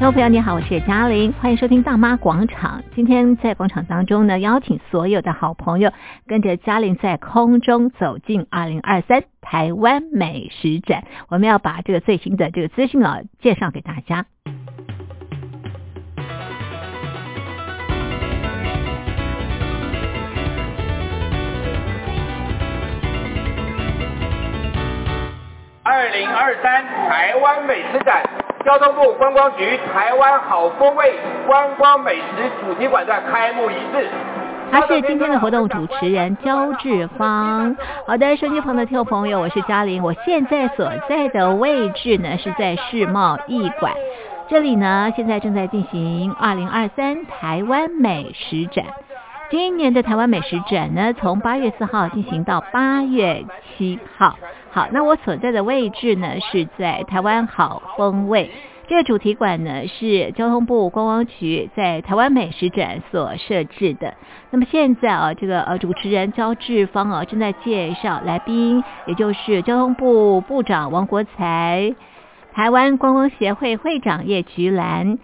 各位朋友，你好，我是嘉玲，欢迎收听大妈广场。今天在广场当中呢，邀请所有的好朋友跟着嘉玲在空中走进二零二三台湾美食展。我们要把这个最新的这个资讯啊介绍给大家。二零二三台湾美食展。交通部观光局台湾好风味观光美食主题馆的开幕仪式，他是今天的活动主持人焦志芳。好的，收音机旁的听众朋友，我是嘉玲，我现在所在的位置呢是在世贸艺馆，这里呢现在正在进行二零二三台湾美食展。今年的台湾美食展呢，从八月四号进行到八月七号。好，那我所在的位置呢，是在台湾好风味这个主题馆呢，是交通部观光局在台湾美食展所设置的。那么现在啊，这个呃主持人焦志芳啊正在介绍来宾，也就是交通部部长王国材、台湾观光协会会长叶菊兰。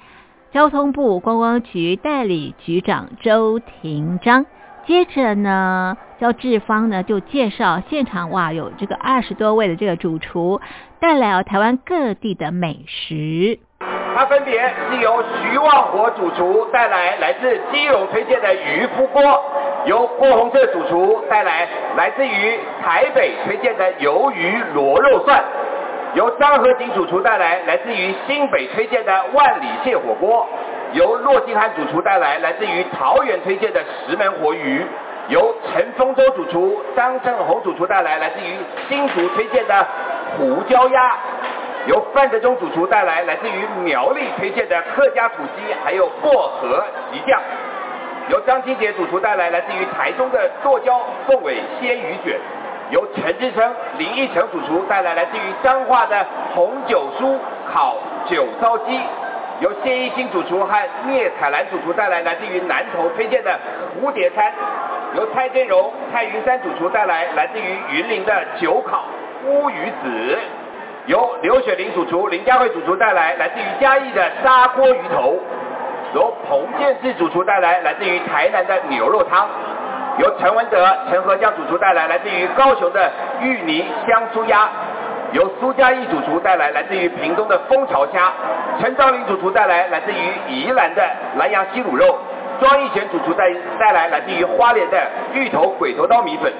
交通部观光局代理局长周廷章，接着呢，焦志芳呢就介绍现场哇，有这个二十多位的这个主厨带来台湾各地的美食。它分别是由徐旺国主厨带来来自基隆推荐的渔夫锅，由郭宏志主厨带来来自于台北推荐的鱿鱼螺肉蒜。由张和景主厨带来，来自于新北推荐的万里蟹火锅；由骆金汉主厨带来，来自于桃园推荐的石门活鱼；由陈丰洲主厨、张正宏主厨带来，来自于新竹推荐的胡椒鸭；由范德忠主厨带来，来自于苗栗推荐的客家土鸡，还有薄荷鸡酱；由张清杰主厨带来，来自于台中的剁椒凤尾鲜鱼卷。由陈志成、林义成主厨带来来自于彰化的红酒酥烤酒糟鸡；由谢一新主厨和聂彩兰主厨带来来自于南投推荐的蝴蝶餐；由蔡建荣、蔡云山主厨带来来自于云林的酒烤乌鱼子；由刘雪玲主厨、林佳慧主厨带来来自于嘉义的砂锅鱼头；由彭建志主厨带来来自于台南的牛肉汤。由陈文德、陈和江主厨带来来自于高雄的芋泥香酥鸭，由苏嘉义主厨带来来自于屏东的蜂巢虾，陈昭林主厨带来来自于宜兰的南洋西卤肉，庄义贤主厨带带来来自于花莲的芋头鬼头刀米粉，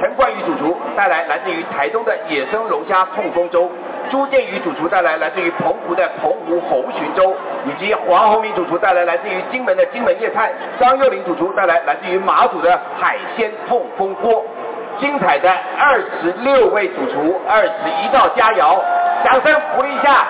陈冠宇主厨带来来自于台东的野生龙虾痛风粥。朱建宇主厨带来来自于澎湖的澎湖红鲟粥，以及黄宏明主厨带来来自于金门的金门叶菜，张幼林主厨带来来自于马祖的海鲜痛风锅，精彩的二十六位主厨，二十一道佳肴，掌声鼓励一下。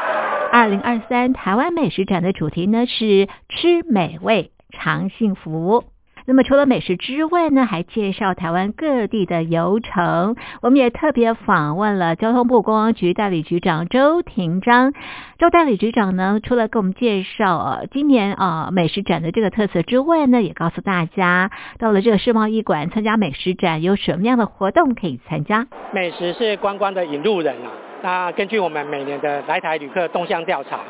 二零二三台湾美食展的主题呢是吃美味尝幸福。那么除了美食之外呢，还介绍台湾各地的游程。我们也特别访问了交通部观光局代理局长周廷章。周代理局长呢，除了给我们介绍呃今年啊美食展的这个特色之外呢，也告诉大家到了这个世贸艺馆参加美食展有什么样的活动可以参加。美食是观光的引路人啊。那根据我们每年的来台旅客动向调查。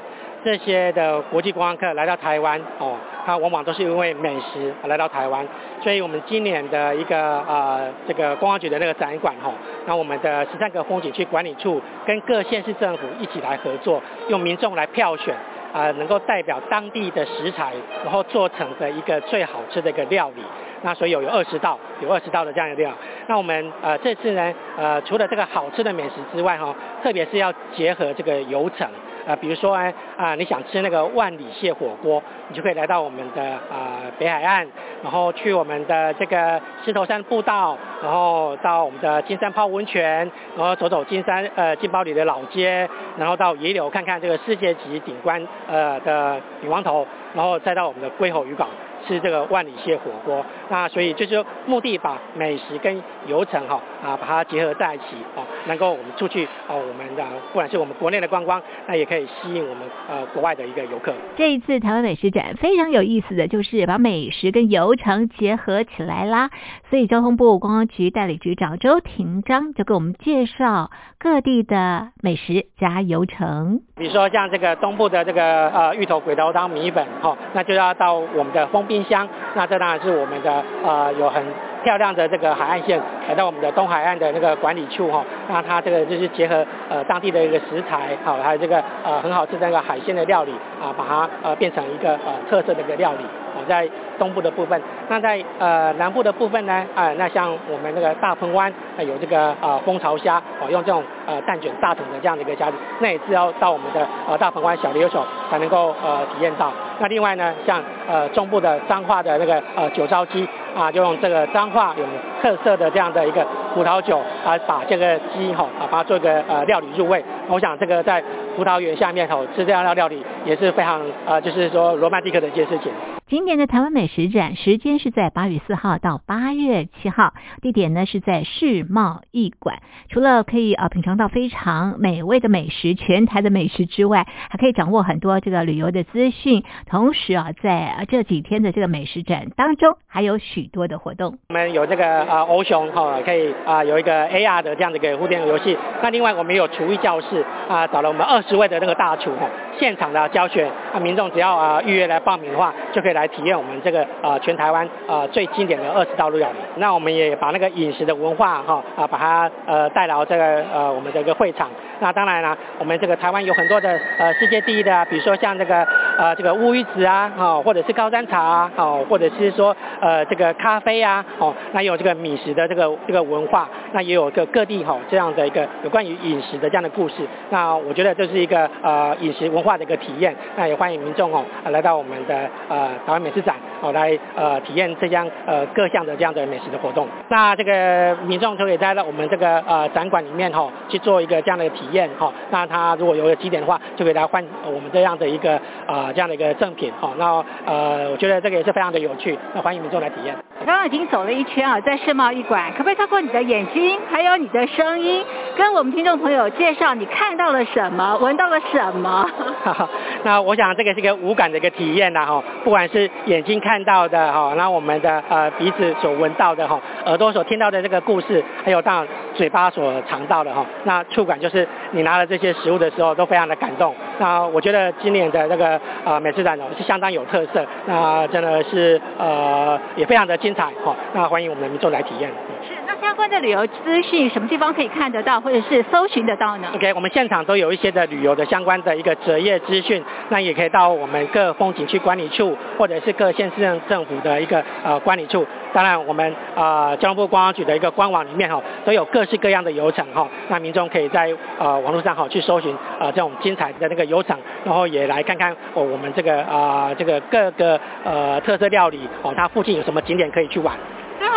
这些的国际观光客来到台湾哦，他往往都是因为美食来到台湾，所以我们今年的一个呃这个观光局的那个展馆哈，那我们的十三个风景区管理处跟各县市政府一起来合作，用民众来票选啊、能够代表当地的食材，然后做成的一个最好吃的一个料理。那所以有有二十道，有二十道的这样一个料。那我们呃这次呢呃除了这个好吃的美食之外哈，特别是要结合这个游程。啊，比如说啊，啊，你想吃那个万里蟹火锅，你就可以来到我们的啊北海岸，然后去我们的这个狮头山步道，然后到我们的金山泡温泉，然后走走金山呃金包里的老街，然后到野柳看看这个世界级景观呃的女王头，然后再到我们的龟吼渔港。吃这个万里蟹火锅。那所以就是目的把美食跟游程哈啊把它结合在一起哦，能够我们出去哦，我们的不管是我们国内的观光，那也可以吸引我们呃国外的一个游客。这一次台湾美食展非常有意思的就是把美食跟游程结合起来啦，所以交通部观光局代理局长周廷章就给我们介绍各地的美食加游程。比如说像这个东部的这个呃芋头鬼头汤米粉哈，那就要到我们的丰冰箱，那这当然是我们的呃有很漂亮的这个海岸线，来到我们的东海岸的那个管理处哈，那它这个就是结合呃当地的一个食材好，还有这个呃很好吃的那个海鲜的料理啊，把它呃变成一个呃特色的一个料理。在东部的部分，那在呃南部的部分呢，啊、那像我们那个大鹏湾，呃、有这个呃蜂巢虾，哦，用这种呃蛋卷大桶的这样的一个虾子，那也是要到我们的呃大鹏湾小琉球才能够呃体验到。那另外呢，像呃中部的彰化的那个呃酒糟鸡，啊，就用这个彰化有特色的这样的一个葡萄酒啊，把这个鸡吼啊，把它做一个呃料理入味。我想这个在葡萄园下面吼吃这样的料理也是非常呃，就是说罗曼蒂克的一件事情。今年的台湾美食展时间是在八月四号到八月七号，地点呢是在世贸艺馆。除了可以啊品尝到非常美味的美食，全台的美食之外，还可以掌握很多这个旅游的资讯。同时啊，在这几天的这个美食展当中，还有许多的活动。我们有这个啊欧熊哈，可以啊有一个 AR 的这样的一个互动游戏。那另外我们有厨艺教室啊，找了我们二十位的那个大厨哈，现场的教学啊，民众只要啊预约来报名的话，就可以。来体验我们这个呃全台湾呃最经典的二十道料理，那我们也把那个饮食的文化哈啊把它呃带到这个呃我们这个会场。那当然了，我们这个台湾有很多的呃世界第一的，比如说像这个呃这个乌鱼子啊，哦或者是高山茶啊，哦或者是说呃这个咖啡啊，哦那也有这个米食的这个这个文化，那也有个各地哈这样的一个有关于饮食的这样的故事。那我觉得这是一个呃饮食文化的一个体验。那也欢迎民众哦来到我们的呃。台湾美食展，哦，来呃体验这样呃各项的这样的美食的活动。那这个民众就可以在我们这个呃展馆里面哈、哦、去做一个这样的体验哈、哦。那他如果有个积点的话，就可以来换我们这样的一个呃啊、这样的一个赠品哈、哦。那呃我觉得这个也是非常的有趣，那欢迎民众来体验。刚刚已经走了一圈啊，在世贸一馆，可不可以透过你的眼睛还有你的声音，跟我们听众朋友介绍你看到了什么，闻到了什么？那我想这个是一个五感的一个体验呐哈，不管是眼睛看到的哈，那我们的呃鼻子所闻到的哈，耳朵所听到的这个故事，还有到嘴巴所尝到的哈，那触感就是你拿了这些食物的时候都非常的感动。那我觉得今年的这个呃美食展呢是相当有特色，那真的是呃也非常的精彩哈，那欢迎我们的民众来体验。是，那相关的旅游资讯什么地方可以看得到，或者是搜寻得到呢？OK，我们现场都有一些的旅游的相关的一个择业资讯，那也可以到我们各风景区管理处或者是各县市政政府的一个呃管理处。当然，我们呃交通部观光局的一个官网里面哈，都有各式各样的游程哈，那民众可以在呃网络上哈去搜寻呃这种精彩的那个游程，然后也来看看哦我们这个啊、呃、这个各个呃特色料理哦，它附近有什么景点可以去玩。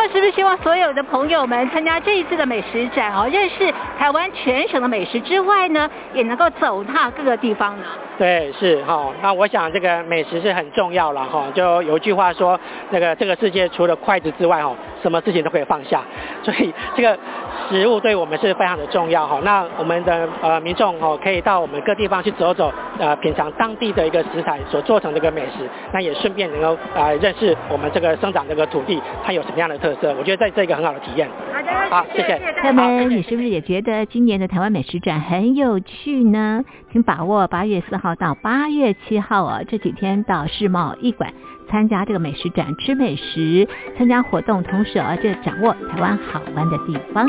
是不是希望所有的朋友们参加这一次的美食展哦，认识台湾全省的美食之外呢，也能够走踏各个地方呢？对，是哈、哦。那我想这个美食是很重要了哈、哦。就有一句话说，那个这个世界除了筷子之外哈、哦，什么事情都可以放下。所以这个食物对我们是非常的重要哈、哦。那我们的呃民众哦，可以到我们各地方去走走，呃品尝当地的一个食材所做成这个美食，那也顺便能够呃认识我们这个生长这个土地它有什么样的。特色，我觉得这是一个很好的体验。好的，好，谢谢。朋友们，你是不是也觉得今年的台湾美食展很有趣呢？请把握八月四号到八月七号哦，这几天到世贸艺馆参加这个美食展，吃美食，参加活动，同时啊，就掌握台湾好玩的地方。